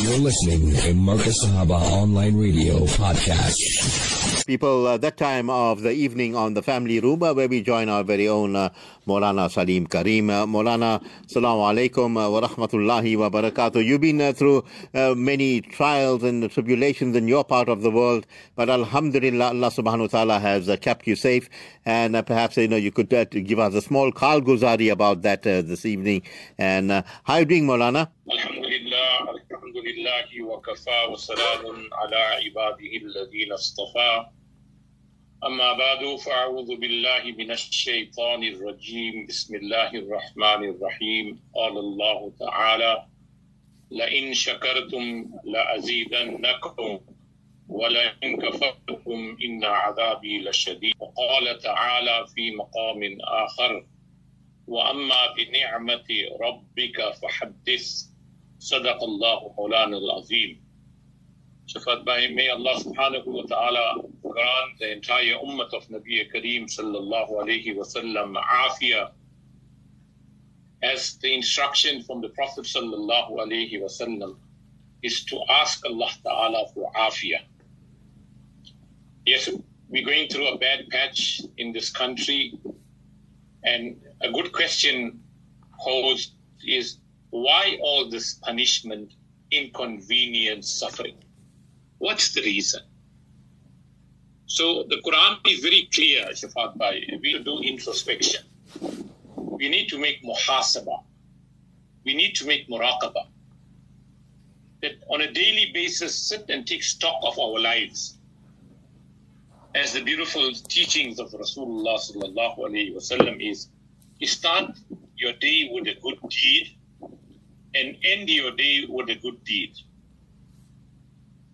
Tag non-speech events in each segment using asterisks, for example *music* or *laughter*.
You're listening to Marcus Sahaba Online Radio Podcast. People, uh, that time of the evening on the family room uh, where we join our very own uh, Maulana Salim Karim. Uh, Maulana, Assalamu alaikum uh, wa rahmatullahi wa barakatuh. You've been uh, through uh, many trials and tribulations in your part of the world, but Alhamdulillah, Allah subhanahu wa ta'ala has uh, kept you safe. And uh, perhaps, you know, you could uh, give us a small karguzari about that uh, this evening. And uh, how are you doing, Maulana? Alhamdulillah, alhamdulillah wa kafa wa salamun ala ibadihi alladhina istafa. أما بعد فأعوذ بالله من الشيطان الرجيم بسم الله الرحمن الرحيم قال الله تعالى لئن شكرتم لأزيدنكم ولئن كفرتم إن عذابي لشديد وقال تعالى في مقام آخر وأما بنعمة ربك فحدث صدق الله مولانا العظيم Shafat Bhai, may Allah subhanahu wa ta'ala grant the entire ummah of Nabi Kareem sallallahu alayhi wa sallam afia as the instruction from the Prophet sallallahu alayhi wa sallam is to ask Allah ta'ala for afia. Yes, we're going through a bad patch in this country and a good question posed is why all this punishment, inconvenience, suffering? What's the reason? So the Quran is very clear, Shafat Bhai. We do introspection. We need to make muhasaba. We need to make muraqaba. That on a daily basis, sit and take stock of our lives. As the beautiful teachings of Rasulullah sallallahu alaihi wasallam is, start your day with a good deed and end your day with a good deed.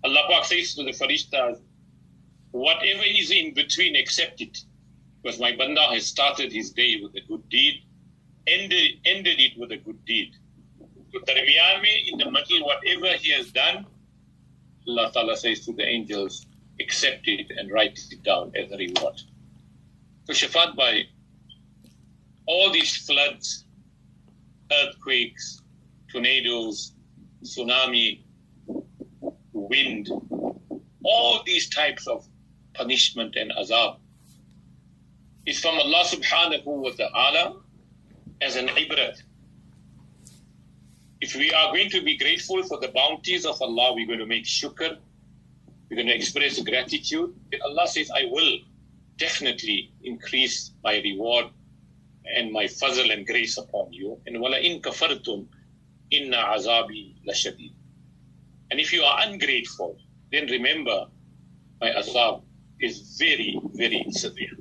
Allah says to the Farishtas, whatever is in between, accept it. Because my Banda has started his day with a good deed, ended, ended it with a good deed. So, in the middle, whatever he has done, Allah Ta'ala says to the angels, accept it and write it down as a reward. So, Shafat Bhai, all these floods, earthquakes, tornadoes, tsunami, wind, all these types of punishment and azab is from Allah subhanahu wa ta'ala as an ibrat. If we are going to be grateful for the bounties of Allah, we're going to make shukr, we're going to express gratitude, then Allah says, I will definitely increase my reward and my fazl and grace upon you. And wala in kafartum inna azabi lashadid. And if you are ungrateful, then remember my azab is very, very severe.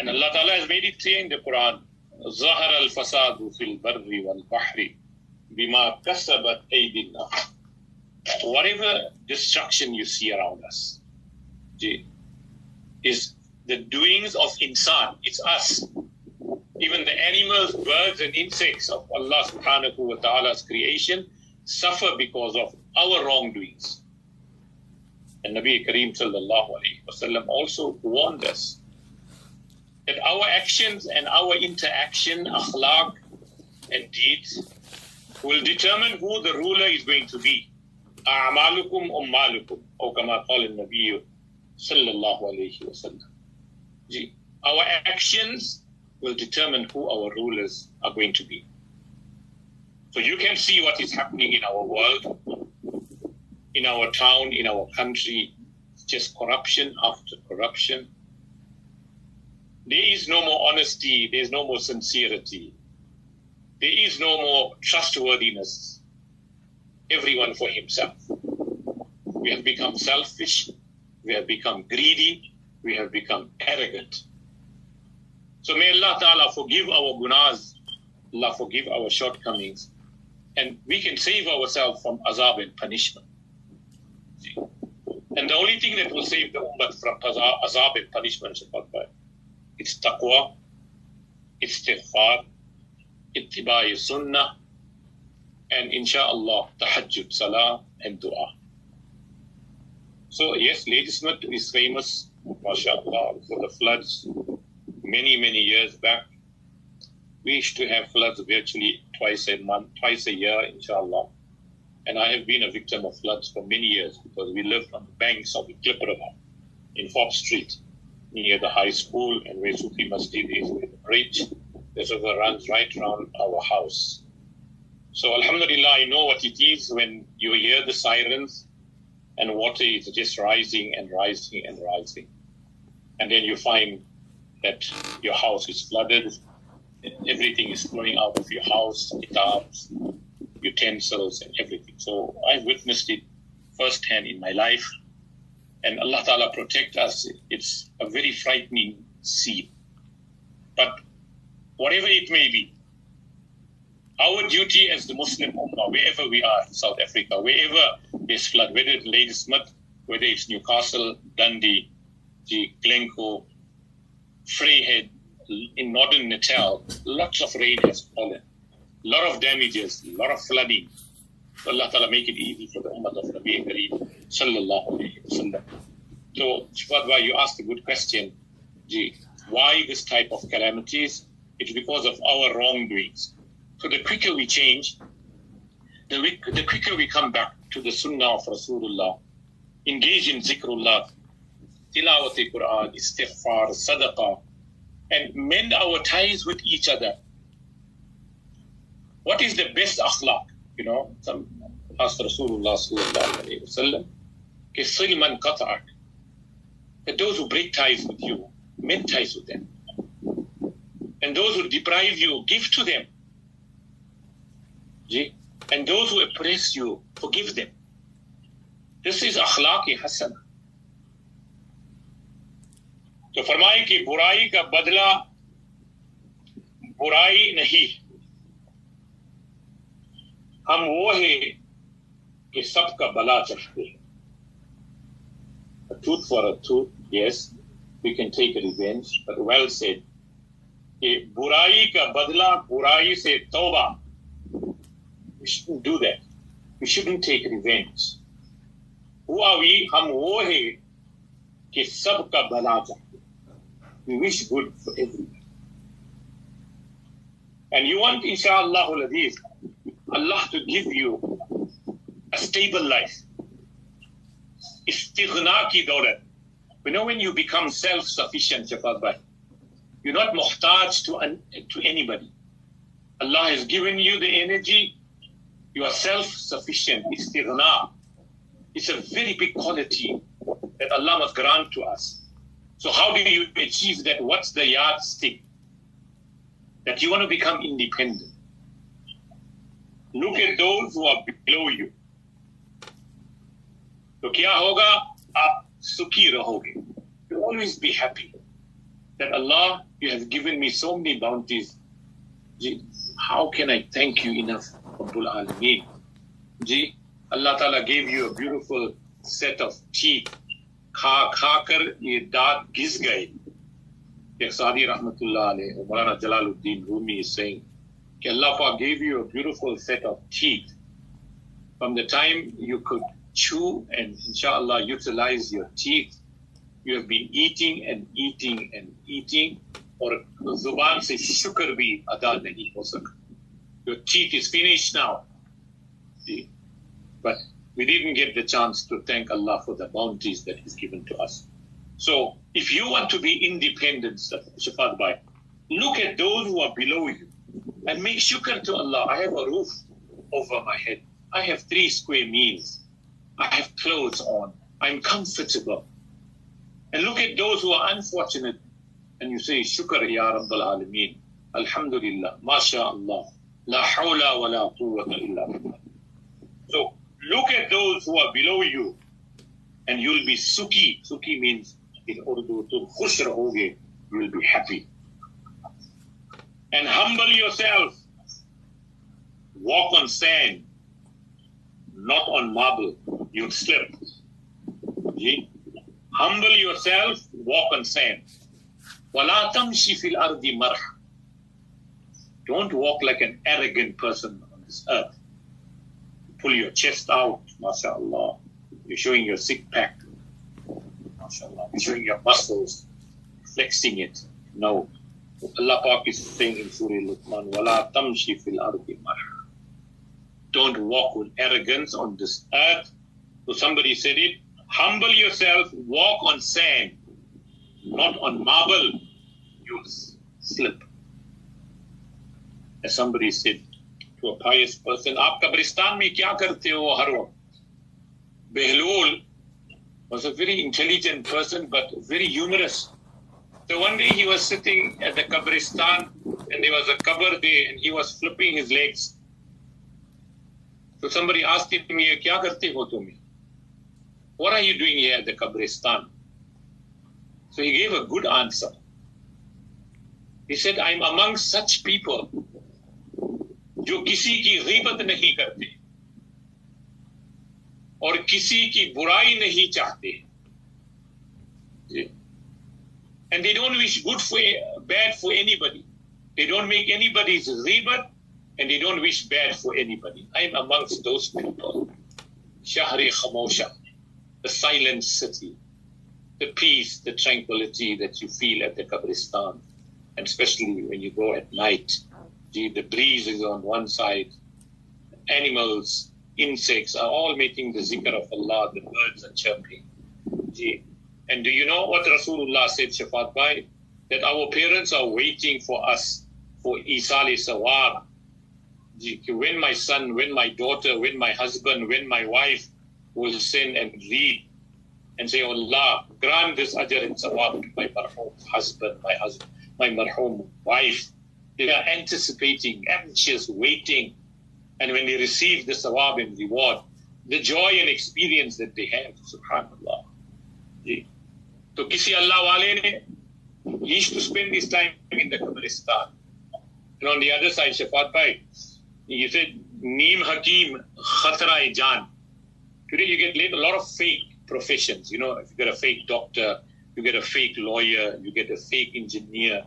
And Allah Ta'ala has made it clear in the Quran, ظهر الفساد في البر والبحر بما كسبت أيدي الناس. Whatever destruction you see around us is the doings of insan. It's us. Even the animals, birds, and insects of Allah subhanahu wa ta'ala's creation suffer because of our wrongdoings. And Nabi Kareem sallallahu alayhi wasallam also warned us that our actions and our interaction, akhlaq and deeds will determine who the ruler is going to be. أعمالكم أمالكم أو كما قال النبي صلى الله عليه وسلم. Our actions will determine who our rulers are going to be. So you can see what is happening in our world, in our town, in our country. It's just corruption after corruption. There is no more honesty, there is no more sincerity, there is no more trustworthiness. Everyone for himself. We have become selfish, we have become greedy, we have become arrogant. So may Allah Ta'ala forgive our gunas, Allah forgive our shortcomings, and we can save ourselves from azab and punishment. And the only thing that will save the ummah from azab and punishment it's taqwa, its istighfar, ittibai sunnah, and inshallah, tahajjud, salah, and dua. So yes, Ladysmith is famous, mashallah, for the floods many, many years back. We used to have floods virtually twice a month, twice a year, inshallah. And I have been a victim of floods for many years because we lived on the banks of the Klip River in Forbes Street near the high school and where Soofie Masjid is with the bridge. This river runs right around our house. So Alhamdulillah, I know what it is when you hear the sirens and water is just rising and rising and rising. And then you find that your house is flooded, everything is flowing out of your house, kitabs, utensils, and everything. So I've witnessed it firsthand in my life. And Allah Ta'ala protect us. It's a very frightening scene. But whatever it may be, our duty as the Muslim Ummah, wherever we are in South Africa, wherever there's flood, whether it's Ladysmith, whether it's Newcastle, Dundee, the Glencoe, Vryheid, in northern Natal, lots of rain has fallen, a lot of damages, a lot of flooding. So Allah Ta'ala make it easy for the Ummah of Nabi Kareem, sallallahu alayhi wa sallam. So, Shifadwa, you asked a good question. Gee, why this type of calamities? It's because of our wrongdoings. So the quicker we change, the, the quicker we come back to the Sunnah of Rasulullah, engage in zikrullah, tilawat Quran, istighfar, sadaqah, and mend our ties with each other. What is the best akhlaq? You know, some asked Rasulullah sallallahu alayhi wasallam, That those who break ties with you, mend ties with them, and those who deprive you, give to them. And those who oppress you, forgive them. This is akhlaqi hasana. तो फरमाए कि बुराई का बदला बुराई नहीं। हम वो है कि सबका भला चाहते tooth for a tooth yes we can take revenge but well said बुराई का बदला, बुराई से तोबा। Do that we should take revenge हुआ भी हम वो है कि सबका भला चाहते we wish good for everyone. And you want, inshallah, Allah to give you a stable life. Istighna ki daulat. You know when you become self-sufficient, you're not muhtaj to, to anybody. Allah has given you the energy. You are self-sufficient. Istighna. It's a very big quality that Allah must grant to us. So how do you achieve that? What's the yardstick? That you want to become independent. Look at those who are below you. तो क्या होगा आप सुखी रहोगे you always be happy that Allah you have given me so many bounties how can I thank you enough Rabbul Alameen Ji Allah Ta'ala gave you a beautiful set of teeth खा खाकर ये दांत घिस गए Sheikh Sadi Rahmatullah alayhi, Maulana Jalaluddin Rumi is saying, कि Allah Pak gave you a beautiful set of teeth. From the time you could chew and inshallah utilize your teeth, you have been eating and eating and eating और जुबान से शुक्र भी अदा नहीं हो सका your teeth is finished now but we didn't get the chance to thank Allah for the bounties that He's given to us. So if you want to be independent, Shafat Bhai, look at those who are below you and make shukr to Allah. I have a roof over my head. I have three square meals. I have clothes on. I'm comfortable. And look at those who are unfortunate and you say, Shukr Ya Rabbal Alameen. Alhamdulillah. MashaAllah. La hawla wa la quwwata illa billah. So Look at those who are below you, and you'll be suki. Suki means in Urdu to khush rahoge, you will be happy. And humble yourself. Walk on sand, not on marble. You'll slip. See? Humble yourself, walk on sand. وَلَا تَمْشِ فِي الْأَرْضِ مَرْحًا Don't walk like an arrogant person on this earth pull your chest out, mashallah. You're showing your six pack, mashallah. You're showing your muscles, flexing it. No. Allah Pak is saying in Surah Luqman, وَلَا تَمْشِ فِي الْأَرْضِ مَرْحًا don't walk with arrogance on this earth. So somebody said it, humble yourself, walk on sand, not on marble, you'll slip. As somebody said to a pious person, आप कब्रिस्तान में क्या करते हो हर वक्त? Behlul was a very intelligent person, but very humorous. So one day he was sitting at the Kabristan and there was a cover there and he was flipping his legs. So somebody asked him, "Ye kya karte ho tum?" What are you doing here at the Kabristan? So he gave a good answer. He said, I'm among such people जो किसी की गीबत नहीं करते और किसी की बुराई नहीं चाहते and they don't wish good for bad for anybody they don't make anybody's ghibat and they don't wish bad for anybody i'm amongst those people shahri khamosha the silent city the peace the tranquility that you feel at the qabristan and especially when you go at night the breeze is on one side animals insects are all making the zikr of Allah, the birds are chirping. And do you know what Rasulullah said, Shafat Bhai? That our parents are waiting for us for Isali Sawab. When my son, when my daughter, when my husband, when my wife will send and read and say, Allah, grant this ajr and sawab to my marhum husband, my husband, my marhum wife. They are anticipating, anxious, waiting and when they receive the sawab and reward, the joy and experience that they have, subhanAllah. So kisi Allah wale ne, he used to spend his time in the Kabristan. And on the other side, Shafat Bhai, he said, Neem Hakim Khatra Jan. Today you get a lot of fake professions. You know, if you get a fake doctor, you get a fake lawyer, you get a fake engineer.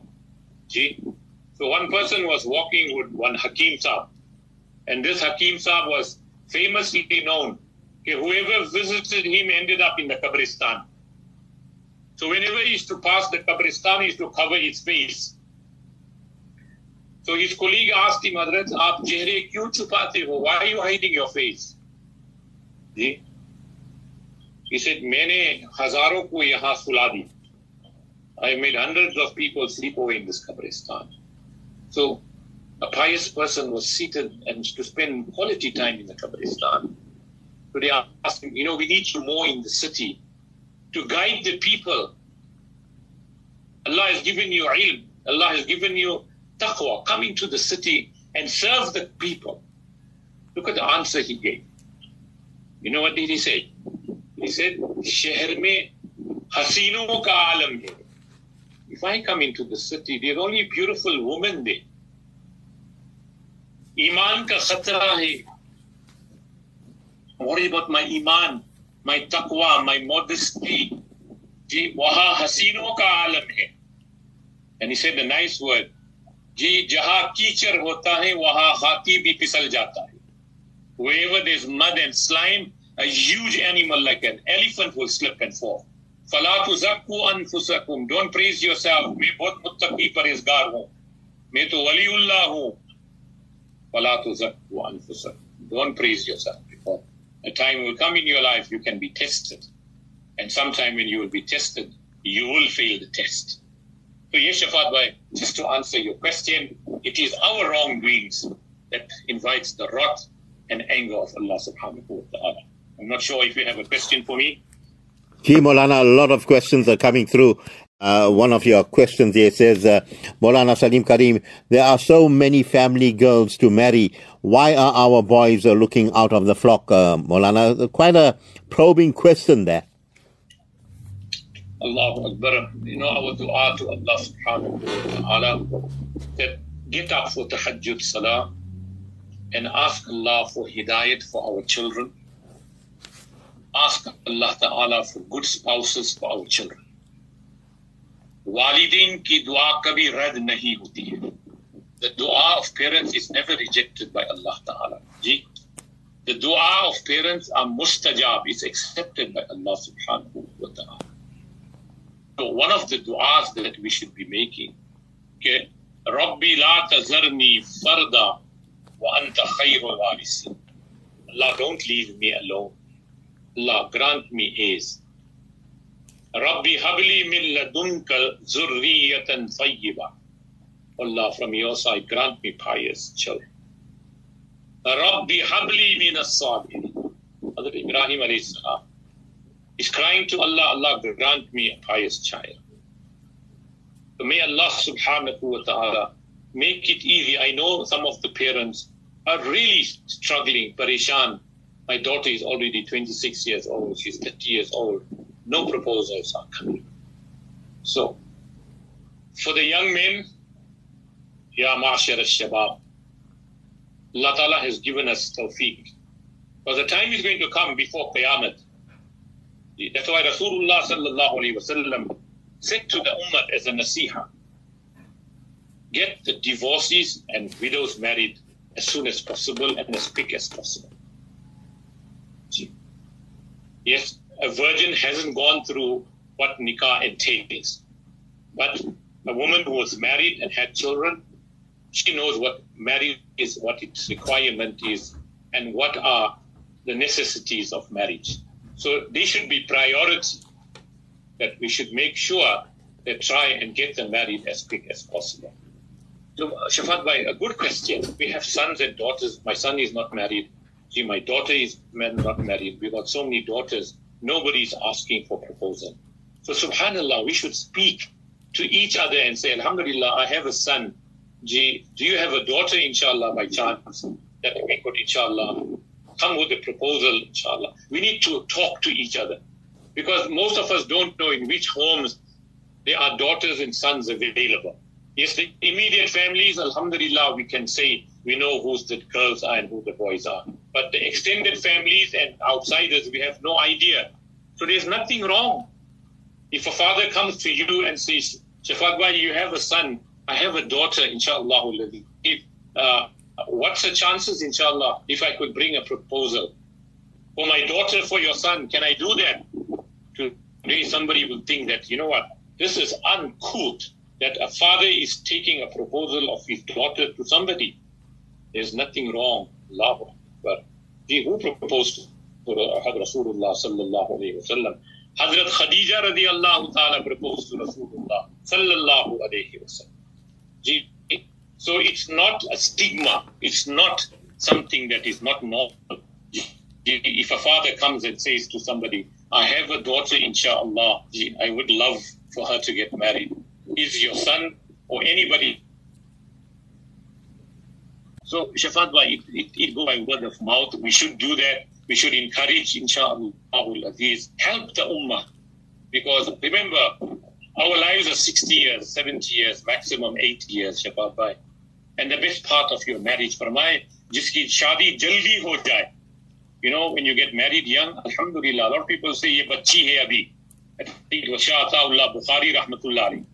So one person was walking with one Hakim Saab. And this Hakim Saab was famously known. Okay, whoever visited him ended up in the Kabristan. So whenever he used to pass the Kabristan, he used to cover his face. So his colleague asked him, Hazrat, aap chehre kyun chupate ho? Why are you hiding your face? He said, मैंने हजारों को यहाँ सुला दी. I made hundreds of people sleep over in this Kabristan. So a pious person was seated and to spend quality time in the Kabristan. So they asked him, you know, we need you more in the city to guide the people. Allah has given you ilm. Allah has given you taqwa. Come into the city and serve the people. Look at the answer he gave. You know what did he say? He said, Sheher mein ka alam hai. If I come into the city, there are only beautiful women there. Iman ka khatra hai. Worry about my iman, my taqwa, my modesty. Ji, waha hasino ka alam hai. And he said a nice word. Ji, jaha kichar hota hai, waha khaki bhi pisal jata hai. Wherever there's mud and slime, a huge animal like an elephant will slip and fall. फला तुजक्कू अनफुसकुम don't praise yourself मैं बहुत मुत्तकी परहेजगार हूं मैं तो वलीउल्लाह हूं don't praise yourself before a time will come in your life you can be tested. And sometime when you will be tested, you will fail the test. So yes, Shafat Bhai, just to answer your question, it is our wrongdoings that invites the wrath and anger of Allah subhanahu wa ta'ala. I'm not sure if you have a question for me. Gee, Molana, a lot of questions are coming through. Uh, one of your questions here says, uh, Molana Salim Karim, there are so many family girls to marry. Why are our boys uh, looking out of the flock, uh, Molana? Quite a probing question there. Allahu Akbar. You know, our dua to Allah subhanahu wa ta'ala get up for tahajjud salah and ask Allah for hidayat for our children ask Allah Ta'ala for good spouses for our children. Ki dua kabhi rad nahi hoti hai. The dua of parents is never rejected by Allah Ta'ala. Ji? The dua of parents are mustajab, it's accepted by Allah Subhanahu wa Ta'ala. So one of the duas that we should be making, okay, Rabbi la tazarni farda wa anta khayrul Allah, don't leave me alone. Allah, grant me is. Rabbi habli min ladunka zurriyatan tayyiba. Allah, from your side, grant me pious children. Rabbi habli min as-sabirin. Hazrat Ibrahim alayhi is crying to Allah, Allah, grant me a pious child. May Allah subhanahu wa ta'ala make it easy. I know some of the parents are really struggling, parishan. My daughter is already 26 years old, she's 30 years old. No proposals are coming. So, for the young men, Ya Ma'ashar al-Shabab, Allah Ta'ala has given us tawfiq. Because the time is going to come before Qiyamah. That's why Rasulullah sallallahu alayhi wasallam said to the Ummah as a nasiha, get the divorcees and widows married as soon as possible and as quick as possible. Yes, a virgin hasn't gone through what nikah entails, but a woman who was married and had children, she knows what marriage is, what its requirement is, and what are the necessities of marriage. So they should be priority that we should make sure they try and get them married as quick as possible. So, Shafat a good question. We have sons and daughters. My son is not married. See, my daughter is not married. We've got so many daughters. Nobody's asking for proposal. So, subhanAllah, we should speak to each other and say, Alhamdulillah, I have a son. Gee, do you have a daughter, inshallah, by chance, that we could, inshallah, come with a proposal, inshallah. We need to talk to each other because most of us don't know in which homes there are daughters and sons available. Yes, the immediate families, alhamdulillah, we can say we know who the girls are and who the boys are. But the extended families and outsiders, we have no idea. So there's nothing wrong. If a father comes to you and says, Shafat you have a son, I have a daughter, inshallah, if, uh, what's the chances, inshallah, if I could bring a proposal for my daughter, for your son? Can I do that? Today, somebody will think that, you know what, this is uncouth that a father is taking a proposal of his daughter to somebody. There's nothing wrong. Allah But He who proposed to Rasulullah sallallahu alayhi wa sallam. Hazrat Khadija radiallahu ta'ala proposed to Rasulullah sallallahu alayhi wa sallam. So it's not a stigma. It's not something that is not normal. If a father comes and says to somebody, I have a daughter, inshallah, I would love for her to get married. Is your son or anybody? So, Shafat it, it, it go by word of mouth. We should do that. We should encourage, inshallah, Aziz, help the Ummah. Because remember, our lives are 60 years, 70 years, maximum 80 years, Shafat And the best part of your marriage, for my, just shadi jaldi ho jaye. You know, when you get married young, alhamdulillah, a lot of people say, ye bachi hai abhi. It was Shah Bukhari, rahmatullahi.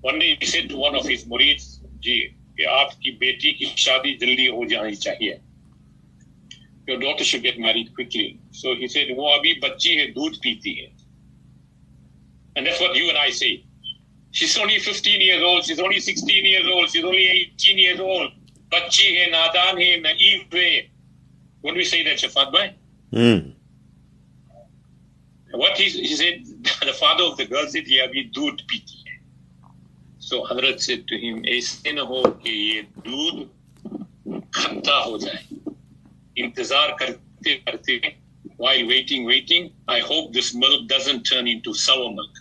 One day he said to one of his murids, Gee, कि आपकी बेटी की शादी जल्दी हो जानी चाहिए your daughter should get married quickly so he said वो अभी बच्ची है दूध पीती है and that's what you and I say She's only 15 years old. She's only 16 years old. She's only 18 years old. बच्ची है नादान है नईफ है When we say that, Shafat Bhai? Mm. What he, he said, *laughs* the father of the girl said, ये अभी दूध पीती है. So Hazrat said to him, ऐसे न हो कि ये दूध खट्टा हो जाए. इंतजार करते करते while waiting, waiting, I hope this milk doesn't turn into sour milk.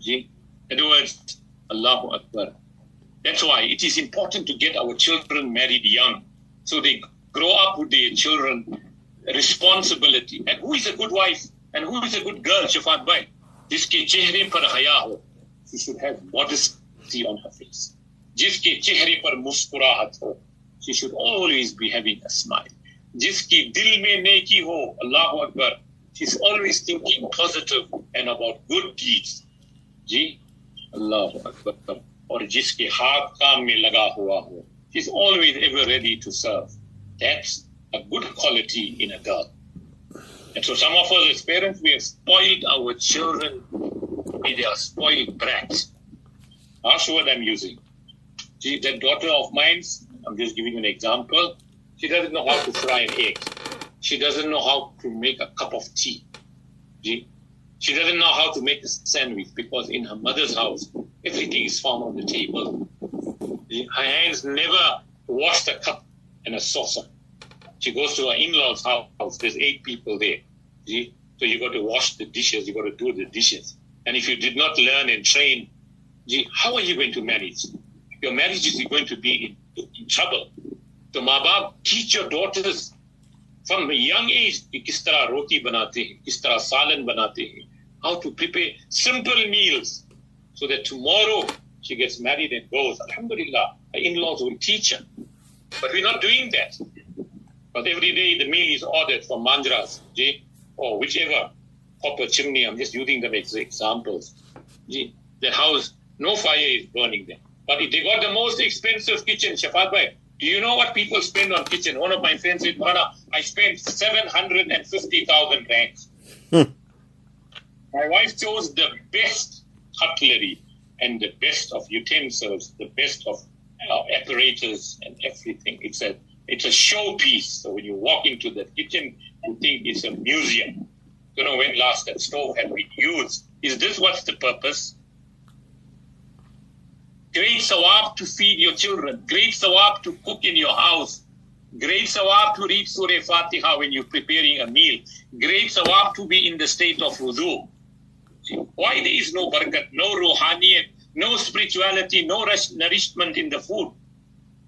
See? In other words, Allahu Akbar. That's why it is important to get our children married young so they grow up with their children responsibility. And who is a good wife and who is a good girl, Shafat Bhai? जिसके चेहरे पर हया हो she should have modesty on her face. जिसके चेहरे पर मुस्कुराहट हो she should always be having a smile. जिसकी दिल में नेकी हो Allahu Akbar she's always thinking positive and about good deeds. जी अल्लाह अकबर और जिसके हाथ काम में लगा हुआ हो is always ever ready to serve. That's a good quality in a girl. And so some of us as parents, we have spoiled our children with their spoiled brats. That's what I'm using. See, that daughter of mine, I'm just giving an example. She doesn't know how to fry an egg. She doesn't know how to make a cup of tea. She, she doesn't know how to make a sandwich because in her mother's house, everything is found on the table. Her hands never washed a cup and a saucer. She goes to her in-laws' house. There's eight people there. So you got to wash the dishes. You got to do the dishes. And if you did not learn and train, gee, how are you going to manage? Your marriage is going to be in, in trouble. So, माँ teach your daughters from a young age कि किस तरह रोटी बनाते हैं किस तरह सालन बनाते हैं how to prepare simple meals so that tomorrow she gets married and goes alhamdulillah her in-laws will teach her but we're not doing that but every day the meal is ordered from Manjras, or whichever copper chimney. I'm just using them as examples. The house, no fire is burning there. But if they got the most expensive kitchen, Shafat Bhai, do you know what people spend on kitchen? One of my friends said, Mana, I spent 750,000 rands. Hmm. My wife chose the best cutlery and the best of utensils, the best of uh, apparatus and everything. It's a it's a showpiece. So when you walk into the kitchen, you think it's a museum. You know, when last that stove had been used. Is this what's the purpose? Great sawab to feed your children. Great sawab to cook in your house. Great sawab to read Surah Fatiha when you're preparing a meal. Great sawab to be in the state of wudu. Why there is no barakat, no ruhaniyat, no spirituality, no nourishment in the food?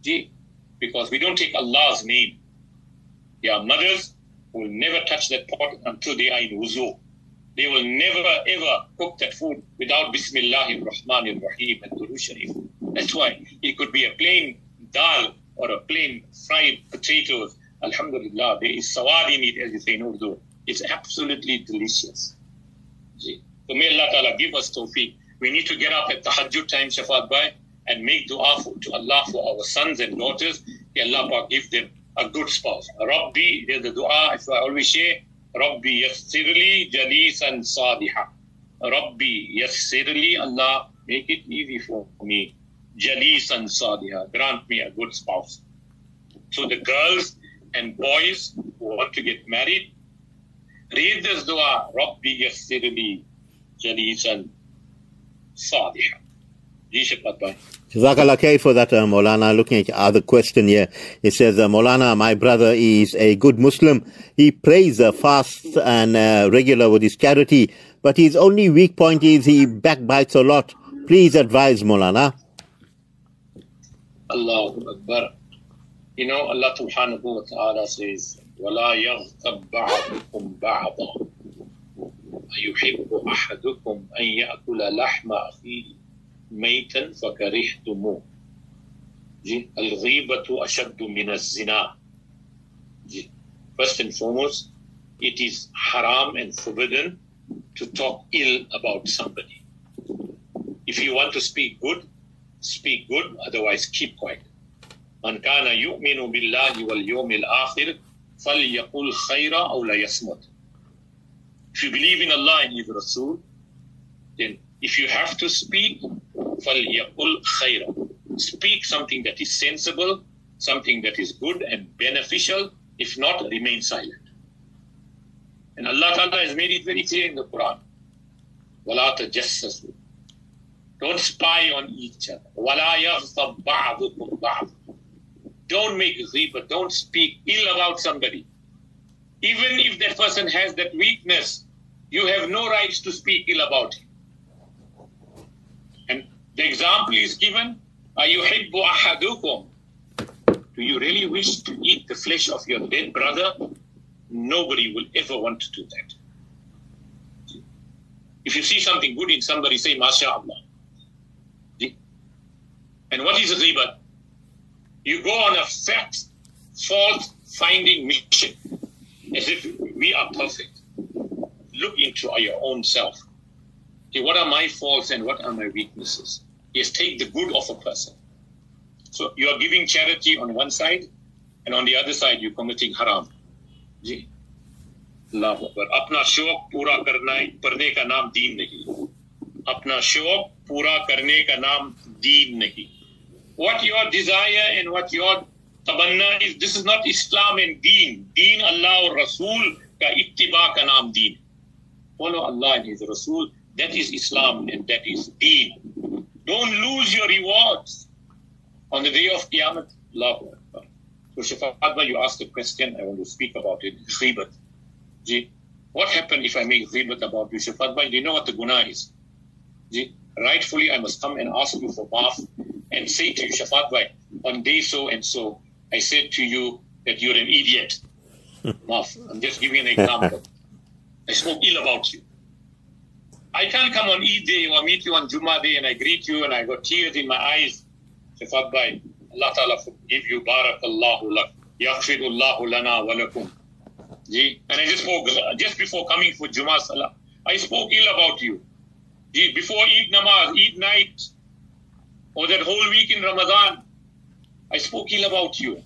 See, because we don't take Allah's name. Their mothers will never touch that pot until they are in wuzu. They will never ever cook that food without Bismillahir Rahmanir Rahim and Duru Sharif. That's why it could be a plain dal or a plain fried potatoes. Alhamdulillah, there is sawad in it, as you say in Urdu. It's absolutely delicious. So may Allah Ta'ala give us tawfiq. We need to get up at tahajjud time, Shafat Bhai, and make dua for, to Allah for our sons and daughters. May Allah give them a good spouse. Rabbi, there's the dua, if I always say, Rabbi yassirli jalisan sadiha. Rabbi yassirli, Allah, make it easy for me. Jalisan sadiha, grant me a good spouse. So the girls and boys who want to get married, read this dua, Rabbi yassirli jalisan sadiha. Jazakallah khair for that, uh, Molana. Looking at other question here, it says, uh, Molana, my brother is a good Muslim. He prays, uh, fasts and uh, regular with his charity, but his only weak point is he backbites a lot. Please advise, Molana. Allahu Akbar. You know, Allah subhanahu wa ta'ala says, وَلَا يَغْتَبْ بَعْضُكُمْ بَعْضًا أَيُحِبُّ أَحَدُكُمْ أَن يَأْكُلَ لَحْمَ أَخِيهِ ميتا فكرهتموه الغيبة أشد من الزنا First and foremost, it is haram and forbidden to talk ill about somebody. If you want to speak good, speak good, otherwise keep quiet. من كان يؤمن بالله واليوم الآخر فليقل خيرا أو لا يصمت. If you believe in Allah and His Rasul, then if you have to speak, فَلْيَقُلْ خَيْرًا Speak something that is sensible, something that is good and beneficial. If not, remain silent. And Allah Ta'ala has made it very clear in the Quran. وَلَا تَجَسَّسُوا Don't spy on each other. وَلَا يَغْضَبْ بَعْضُكُمْ بَعْضًا Don't make ghibah. Don't speak ill about somebody. Even if that person has that weakness, you have no rights to speak ill about him. The example is given, أَيُحِبُّ أَحَدُكُمْ Do you really wish to eat the flesh of your dead brother? Nobody will ever want to do that. If you see something good in somebody, say, MashaAllah. And what is riba? You go on a fact, fault finding mission as if we are perfect. Look into your own self. Okay, what are my faults and what are my weaknesses? Yes, take the good of a person. So you are giving charity on one side, and on the other side you're committing haram. जी अल्लाह अकबर अपना शौक पूरा करना करने का नाम दीन नहीं अपना शौक पूरा करने का नाम दीन नहीं what your desire and what your tabanna is this is not Islam and Deen. Deen Allah or Rasul ka ittiba ka naam Deen. Follow Allah and His Rasul. That is Islam and that is Deen. Don't lose your rewards on the day of Qiyamah. Allahu Akbar. So Shafadma, you asked a question. I want to speak about it. Ghibat. Ji, what happened if I make ghibat about you? Shafadma, do you know what the guna is? Ji, rightfully I must come and ask you for maaf and say to you, Shafat on day so and so, I said to you that you're an idiot. *laughs* maaf. I'm just giving an example. I spoke ill about you. I can't come on Eid day or meet you on Jummah day and I greet you and I got tears in my eyes. Shafat Allah Ta'ala forgive you. Barakallahu lak. Yaghfirullahu lana wa lakum. And I just spoke, just before coming for Jummah Salah, I spoke ill about you. Before Eid Namaz, Eid night, or that whole week in Ramadan, I spoke ill about you.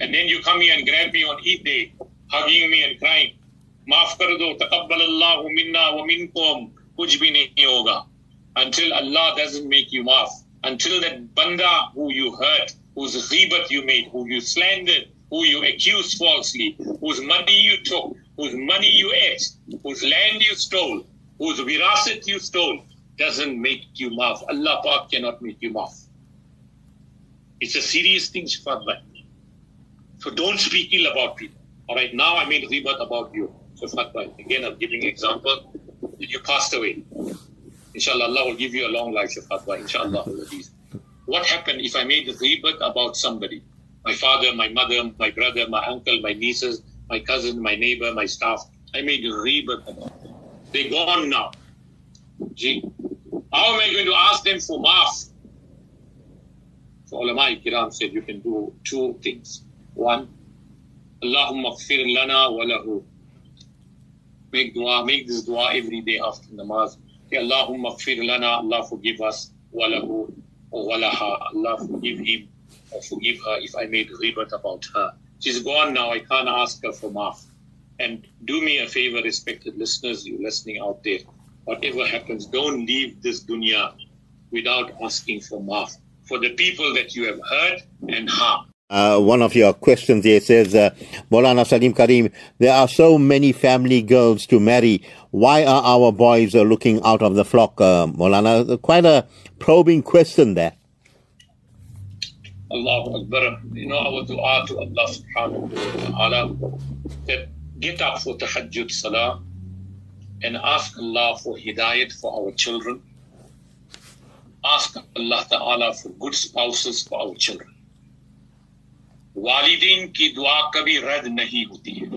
And then you come here and grab me on Eid day, hugging me and crying. Maaf kar do, taqabbal Allahu minna wa minkum, kuch bhi nahi hoga. Until Allah doesn't make you maaf. Until that banda who you hurt, whose ghibat you made, who you slandered, who you accused falsely, whose money you took, whose money you ate, whose land you stole, whose virasat you stole, doesn't make you maaf. Allah Pak cannot make you maaf. It's a serious thing, Shafat Bhai. So don't speak ill about people. All right, now I made ribat about you, Bhai. Again, I'm giving example. You passed away. Inshallah, Allah will give you a long life, Shafat Bhai. Inshallah. What happened if I made ribat about somebody? My father, my mother, my brother, my uncle, my nieces, my cousin, my neighbor, my staff. I made ribat about them. They're gone now. Gee, how am I going to ask them for maaf? So ulama kiram said you can do two things. One, Allahumma lana wa lahu. Make dua, make this dua every day after namaz. Okay, Allahumma gfir lana, Allah forgive us, wa lahu, or walaha, Allah forgive him or forgive her if I made ribat about her. She's gone now, I can't ask her for maaf. And do me a favor, respected listeners, you listening out there whatever happens, don't leave this dunya without asking for maaf for the people that you have hurt and harmed. Uh, one of your questions here says, uh, Molana Salim Karim, there are so many family girls to marry. Why are our boys uh, looking out of the flock, uh, Molana? Quite a probing question there. Allahu Akbar. You know, our dua to Allah subhanahu wa ta'ala that get up for tahajjud salah and ask Allah for hidayat for our children. Ask Allah Ta'ala for good spouses for our children. वालिदीन की दुआ कभी रद्द नहीं होती है।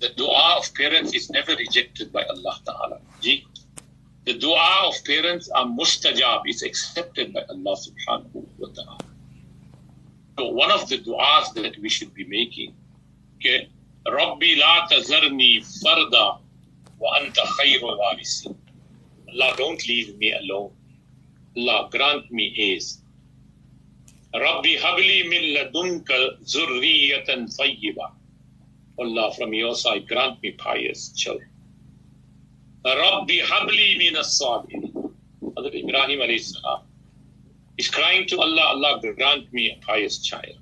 The दुआ of parents is never rejected by Allah ताला जी। द दुआ ऑफ़ पेरेंट्स आर मुस्तजाब इज़ एक्सेप्टेड बाय अल्लाह सुभानहु व तआला तो वन ऑफ़ द दुआस that we should be making के रब्बी ला तज़रनी फरदा व अंत खैरु वारिसिन Allah don't leave me alone Allah grant me as Rabbi habli min ladunka zurriyatan tayyiba. Allah, from your side, grant me pious children. Rabbi habli min as-salihin. Hazrat Ibrahim alayhi is crying to Allah, Allah, grant me a pious child.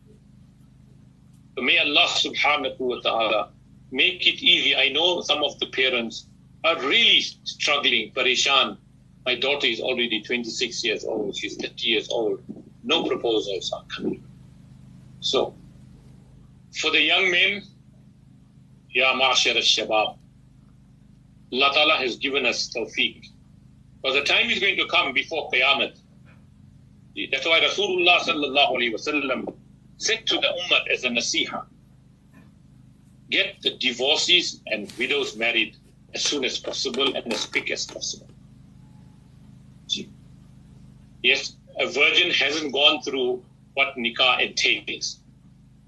So may Allah subhanahu wa ta'ala make it easy. I know some of the parents are really struggling, parishan. My daughter is already 26 years old. She's 30 years old. No proposals are coming. So, for the young men, Ya Ma'ashar al-Shabab, Allah has given us tawfiq. But the time is going to come before Qiyamah. That's why Rasulullah sallallahu alayhi wasallam said to the ummah as a nasiha, get the divorcees and widows married as soon as possible and as quick as possible. Yes, a virgin hasn't gone through what nikah entails,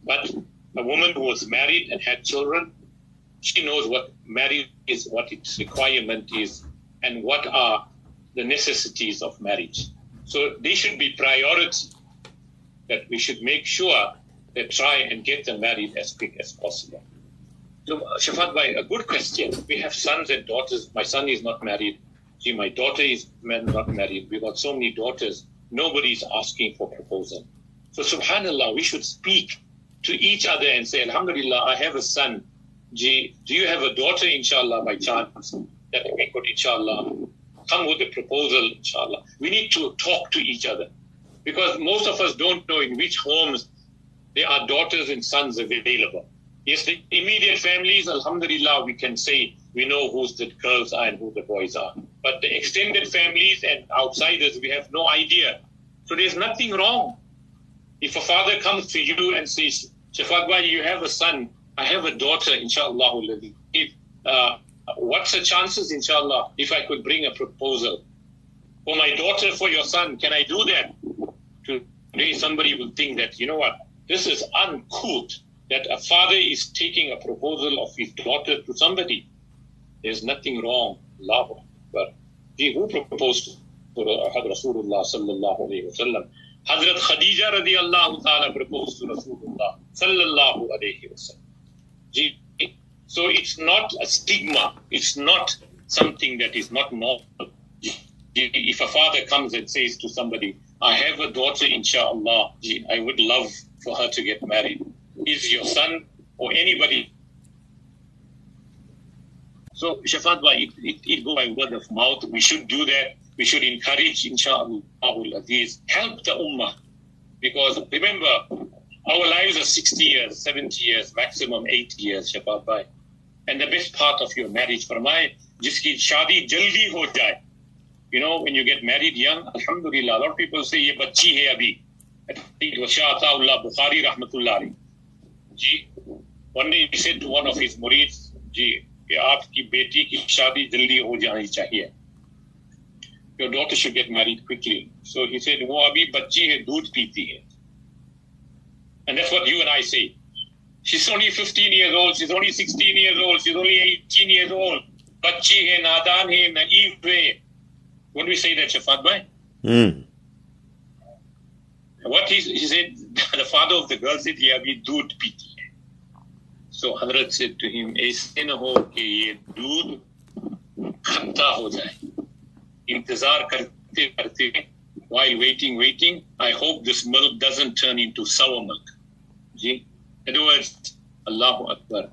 but a woman who was married and had children, she knows what marriage is, what its requirement is, and what are the necessities of marriage. So they should be priority that we should make sure that try and get them married as quick as possible. So, Shafat Bhai, a good question. We have sons and daughters. My son is not married. See, my daughter is not married. We've got so many daughters. Nobody's asking for proposal. So, subhanAllah, we should speak to each other and say, Alhamdulillah, I have a son. do you have a daughter, inshallah, by chance, that we could, inshallah, come with a proposal, inshallah. We need to talk to each other because most of us don't know in which homes there are daughters and sons available. Yes, the immediate families, alhamdulillah, we can say we know who's the girls are and who the boys are. But the extended families and outsiders, we have no idea. So there's nothing wrong. If a father comes to you and says, Shaafat you have a son, I have a daughter, inshallah. If, uh, what's the chances, inshallah, if I could bring a proposal? For my daughter, for your son, can I do that? Today, somebody will think that, you know what, this is uncouth that a father is taking a proposal of his daughter to somebody. There's nothing wrong. So it's not a stigma. It's not something that is not normal. If a father comes and says to somebody, I have a daughter, inshallah, I would love for her to get married. Is your son or anybody so, Shaafat it, it, it go by word of mouth. We should do that. We should encourage, inshallah, Aziz, help the ummah. Because remember, our lives are 60 years, 70 years, maximum 80 years, Shaafat Bhai. And the best part of your marriage, for my, jiski shadi jaldi ho jaye. You know, when you get married young, alhamdulillah, a lot of people say, ye bachi hai abhi. It was Shah Ataullah Bukhari rahmatullah one day he said to one of his murids, Ji, कि आपकी बेटी की शादी जल्दी हो जानी चाहिए your daughter should get married quickly so he said वो अभी बच्ची है दूध पीती है and that's what you and I say She's only 15 years old. She's only 16 years old. She's only 18 years old. बच्ची है नादान है naive है. When we say that, Shaafat bhai. Mm. What he, he said, *laughs* the father of the girl said, "Yeah, we दूध पीती." So Hazrat said to him, ऐसे न हो कि ये दूध ho हो while waiting, waiting, I hope this milk doesn't turn into sour milk. In other words, Allahu Akbar.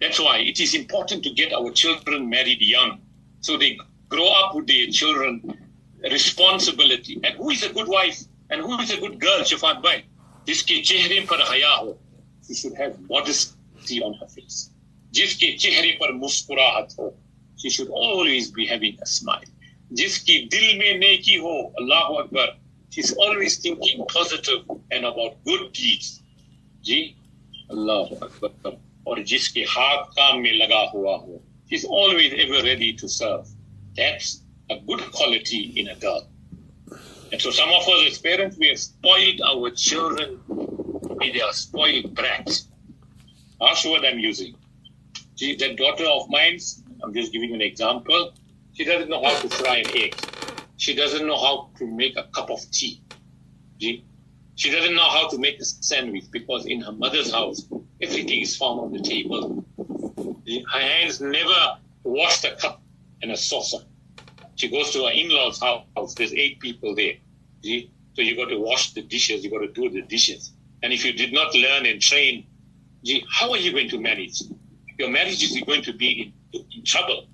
That's why it is important to get our children married young so they grow up with their children responsibility. And who is a good wife and who is a good girl, Shaafat Bhai? This ke chehre par haya ho. She should have modest on her face. जिसके चेहरे पर मुस्कुराहट हो she should always be having a smile. जिसकी दिल में नेकी हो अल्लाह Akbar she's always thinking positive and about good deeds. जी अल्लाह अकबर और जिसके हाथ काम में लगा हुआ हो she's always ever ready to serve. That's a good quality in a girl. And so some of us as parents, we have spoiled our children. They are spoiled brats. Ask what I'm using. She, that daughter of mine, I'm just giving you an example. She doesn't know how to fry an egg. She doesn't know how to make a cup of tea. She, she doesn't know how to make a sandwich because in her mother's house, everything is found on the table. Her hands never washed a cup and a saucer. She goes to her in-laws' house. There's eight people there. So you got to wash the dishes. You got to do the dishes. And if you did not learn and train how are you going to manage? Your marriage is going to be in, in trouble.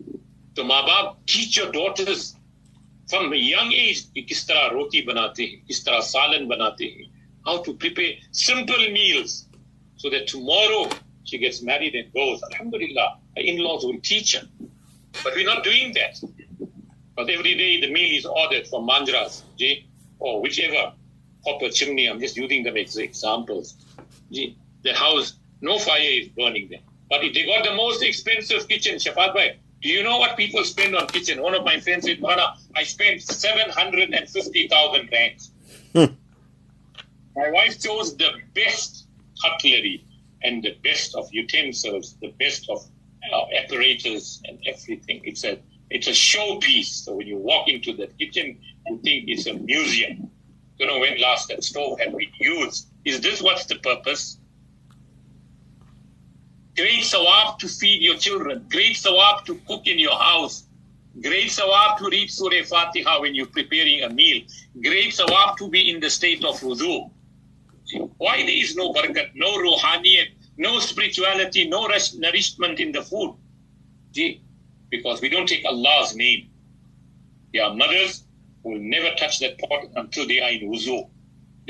So, माँ teach your daughters from a young age कि किस तरह रोटी बनाते हैं किस तरह सालन बनाते हैं how to prepare simple meals so that tomorrow she gets married and goes alhamdulillah her in-laws will teach her but we're not doing that but every day the meal is ordered from manjras or whichever copper chimney i'm just using them as examples the house no fire is burning there. But if they got the most expensive kitchen, Shaafat Bhai, do you know what people spend on kitchen? One of my friends said, Mana, I spent 750,000 rands. Hmm. My wife chose the best cutlery and the best of utensils, the best of uh, apparatus and everything. It's a it's a showpiece. So when you walk into the kitchen, you think it's a museum. You know when last that stove had been used. Is this what's the purpose? Great sawab to feed your children. Great sawab to cook in your house. Great sawab to read Surah Fatiha when you're preparing a meal. Great sawab to be in the state of wudu. Why there is no barakat, no ruhaniyat, no spirituality, no nourishment in the food? See? Because we don't take Allah's name. There are mothers who will never touch that pot until they are in wuzu.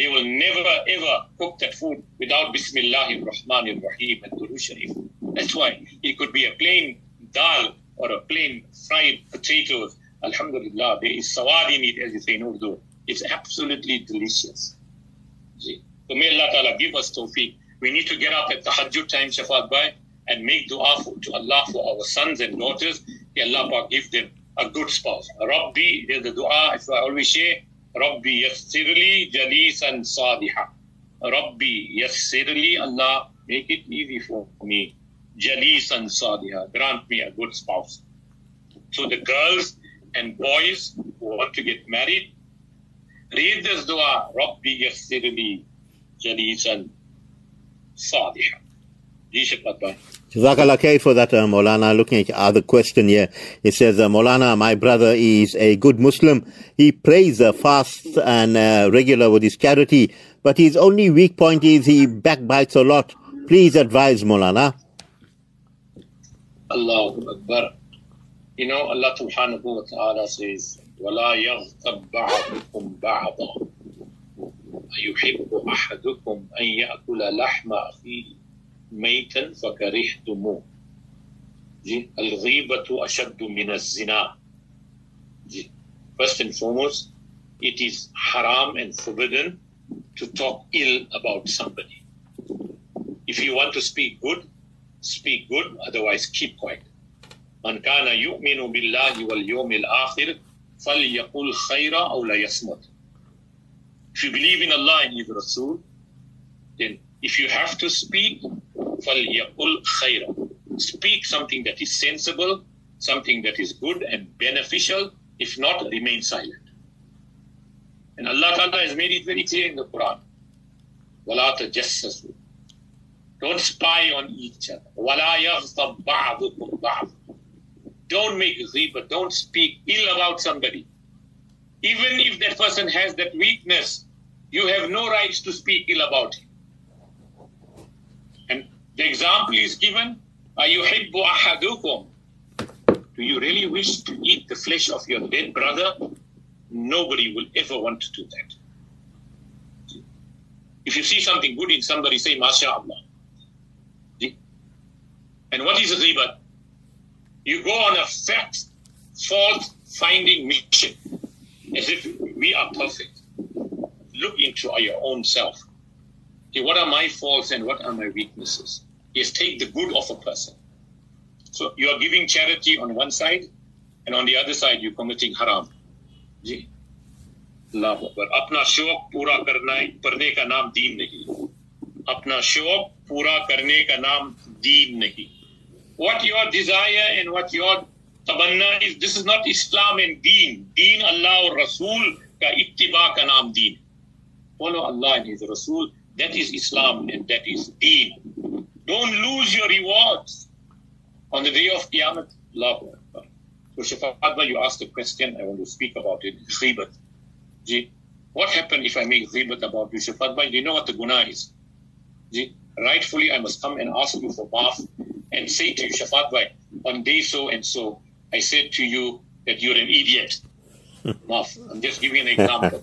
They will never ever cook that food without Bismillahir Rahmanir Rahim and Duru Sharif. That's why it could be a plain dal or a plain fried potatoes. Alhamdulillah, there is sawad in it, as you say in Urdu. It's absolutely delicious. So may Allah Ta'ala give us tawfiq. We need to get up at the Tahajjud time, Shaafat Bhai, and make dua for, to Allah for our sons and daughters. May Allah give them a good spouse. Rabbi, there's the dua, if I always say, Rabbi yakhsirli jalisan saliha. Rabbi yakhsirli, Allah, make it easy for me. Jalisan saliha. Grant me a good spouse. So the girls and boys who want to get married, read this dua. Rabbi yakhsirli jalisan saliha. Jazakallah khair for that, uh, Maulana. Looking at other question here. It says, uh, Maulana, my brother is a good Muslim. He prays, uh, fasts and uh, regular with his charity, but his only weak point is he backbites a lot. Please advise, Maulana. Allahu Akbar. You know, Allah subhanahu wa ta'ala says, وَلَا يَغْتَبْ بَعْضُكُمْ بَعْضًا أيحب أحدكم أن يأكل لحم أخيه ميتا فكرهتموه الغيبة أشد من الزنا First and foremost, it is haram and forbidden to talk ill about somebody. If you want to speak good, speak good, otherwise keep quiet. من كان يؤمن بالله واليوم الآخر فليقل خيرا أو لا يصمت. If you believe in Allah and His Rasul, then if you have to speak, فَلْيَقُلْ خَيْرًا Speak something that is sensible, something that is good and beneficial. If not, remain silent. And Allah Ta'ala has made it very clear in the Quran. وَلَا تَجَسَّسُوا Don't spy on each other. وَلَا يَغْضَبْ بَعْضُكُمْ بَعْضًا Don't make ghibah. Don't speak ill about somebody. Even if that person has that weakness, you have no rights to speak ill about him. And the example is given, أَيُحِبُّ أَحَدُكُمْ Do you really wish to eat the flesh of your dead brother? Nobody will ever want to do that. If you see something good in somebody, say, MashaAllah. And what is a ghibat? You go on a fact, fault finding mission as if we are perfect. Look into your own self. Okay, what are my faults and what are my weaknesses? Yes, take the good of a person. So you are giving charity on one side, and on the other side you're committing haram. जी अल्लाह अकबर अपना शौक पूरा करना करने का नाम दीन नहीं अपना शौक पूरा करने का नाम दीन नहीं what your desire and what your tabanna is this is not Islam and deen. Deen Allah or Rasul ka ittiba ka naam deen. Follow Allah and His Rasul. That is Islam and that is deen. Lose your rewards on the day of Qiyamah. Allah So Shafadba, you asked a question. I want to speak about it. Ghibat. What happened if I make ghibat about you, Shafadba? Do you know what the guna is? Rightfully, I must come and ask you for maaf and say to you, on day so and so, I said to you that you're an idiot. *laughs* Maaf, I'm just giving an example.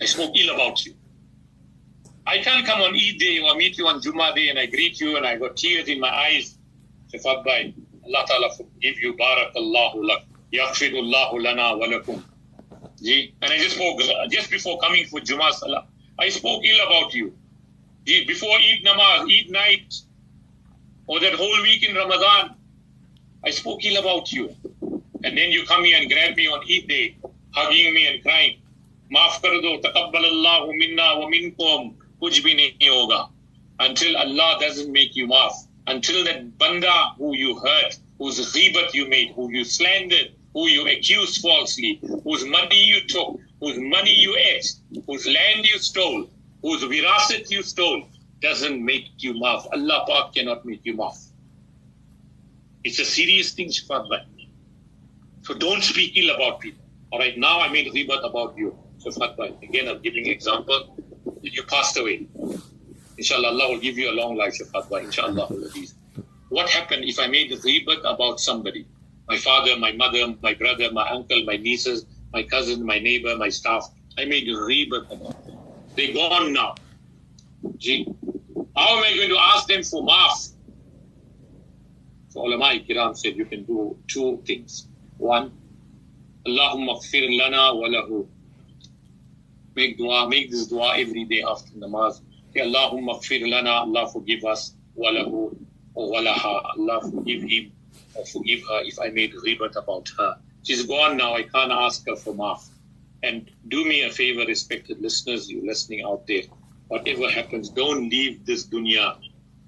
I spoke ill about you. I can't come on Eid day or meet you on Jummah day and I greet you and I got tears in my eyes. Shaafat Bhai, Allah Ta'ala forgive you. Barakallahu lak. Yaghfirullahu lana wa lakum. And I just spoke, just before coming for Jummah Salah, I spoke ill about you. Before Eid Namaz, Eid night, or that whole week in Ramadan, I spoke ill about you. And then you come here and grab me on Eid day, hugging me and crying. Maaf kar do, taqabbal Allahu minna wa minkum, kuch bhi nahi hoga. Until Allah doesn't make you maaf. Until that banda who you hurt, whose ghibat you made, who you slandered, who you accused falsely, whose money you took, whose money you ate, whose land you stole, whose virasat you stole, doesn't make you maaf. Allah Pak cannot make you maaf. It's a serious thing, Shaafat So don't speak ill about people. All right, now I made ghibat about you, Shaafat Again, I'm giving example. You passed away. Inshallah, Allah will give you a long life, Shaafat Bhai. Inshallah. what happened if I made a ghibat about somebody? My father, my mother, my brother, my uncle, my nieces, my cousin, my neighbor, my staff. I made a ghibat about them. They're gone now. Gee, how am I going to ask them for maaf? So ulama kiram said you can do two things. One, Allahumma gfir lana wa lahu. Make dua, make this dua every day after namaz. Allahumma gfir lana, Allah forgive us, wa lahu, or walaha, Allah forgive him, or forgive her if I made ghibat about her. She's gone now, I can't ask her for maaf. And do me a favor, respected listeners, you listening out there. Whatever happens, don't leave this dunya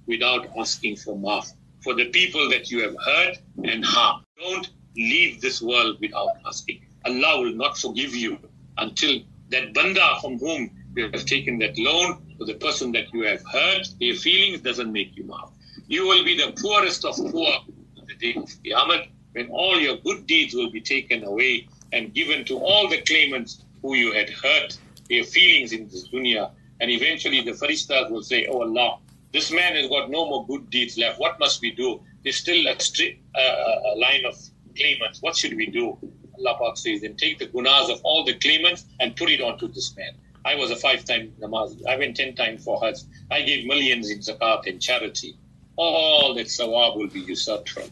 without asking for maaf. For the people that you have hurt and harmed, don't leave this world without asking. Allah will not forgive you until that banda from whom you have taken that loan or the person that you have hurt, their feelings doesn't make you maaf. You will be the poorest of poor on the day of Qiyamah when all your good deeds will be taken away and given to all the claimants who you had hurt their feelings in this dunya. And eventually the Faristas will say, Oh Allah, this man has got no more good deeds left. What must we do? There's still a, stri- uh, a line of claimants. What should we do? Allah Pak says, then take the gunas of all the claimants and put it onto this man. I was a five-time namaz. I went ten times for Hajj. I gave millions in zakat and charity. All that sawab will be usurped from.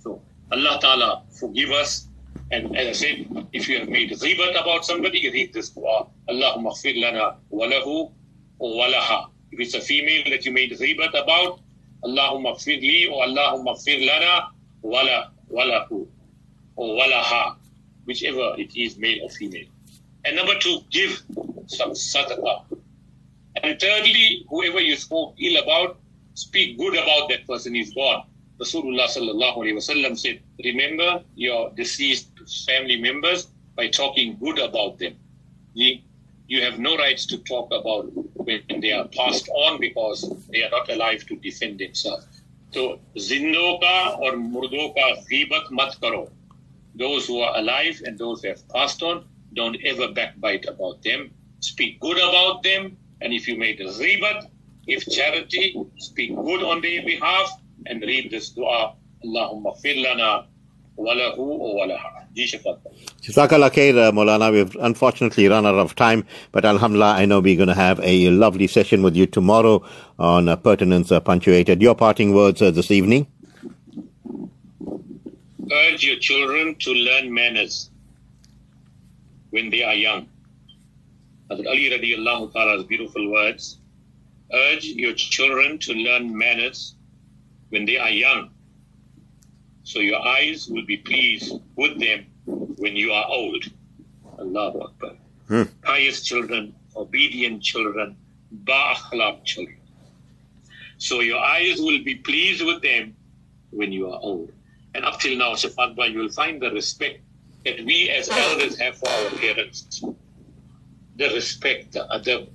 So Allah Ta'ala forgive us. And as I said, if you have made ghibat about somebody, read this dua. Allahumma khfir lana walahu walaha. If it's a female that you made ghibat about, Allahumma khfir li or Allahumma khfir lana wala walahu or walaha, whichever it is, male or female. And number two, give some sadaqah. And thirdly, whoever you spoke ill about, speak good about that person is gone. Rasulullah sallallahu wasallam said, remember your deceased family members by talking good about them. You, you have no rights to talk about when they are passed on because they are not alive to defend themselves. So, zindo ka or murdo ka ghibat mat karo. Those who are alive and those who have passed on, don't ever backbite about them. Speak good about them. And if you made a ghibat, if charity, speak good on their behalf and read this dua. Allahumma fir lana walahu wa walaha. Jazakallah khair, uh, Molana. We've unfortunately run out of time, but Alhamdulillah, I know we're going to have a lovely session with you tomorrow on uh, Pertinence uh, Punctuated. Your parting words uh, this evening? Urge your children to learn manners when they are young. Hazrat Ali radiallahu ta'ala's beautiful words. Urge your children to learn manners when they are young so your eyes will be pleased with them when you are old. Allahu Akbar. Hmm. Pious children, obedient children, ba'akhlaq children. So your eyes will be pleased with them when you are old. And up till now, Shaafat you will find the respect that we as ah. elders have for our parents. The respect, the adab,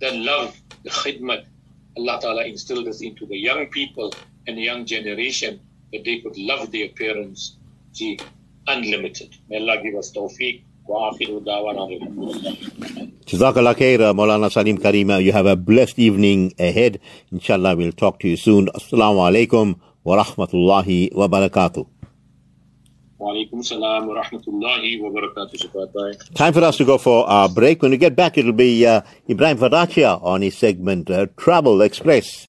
the love, the khidmat. Allah Ta'ala instilled this into the young people and the young generation that they could love their parents gee, unlimited. May Allah give us tawfiq. Jazakallah khair, uh, Maulana Salim Karima. Uh, you have a blessed evening ahead. Inshallah, we'll talk to you soon. Assalamu alaikum wa rahmatullahi wa. Time for us to go for our break. When we get back, it'll be uh, Ibrahim Varachia on his segment uh, Travel Express.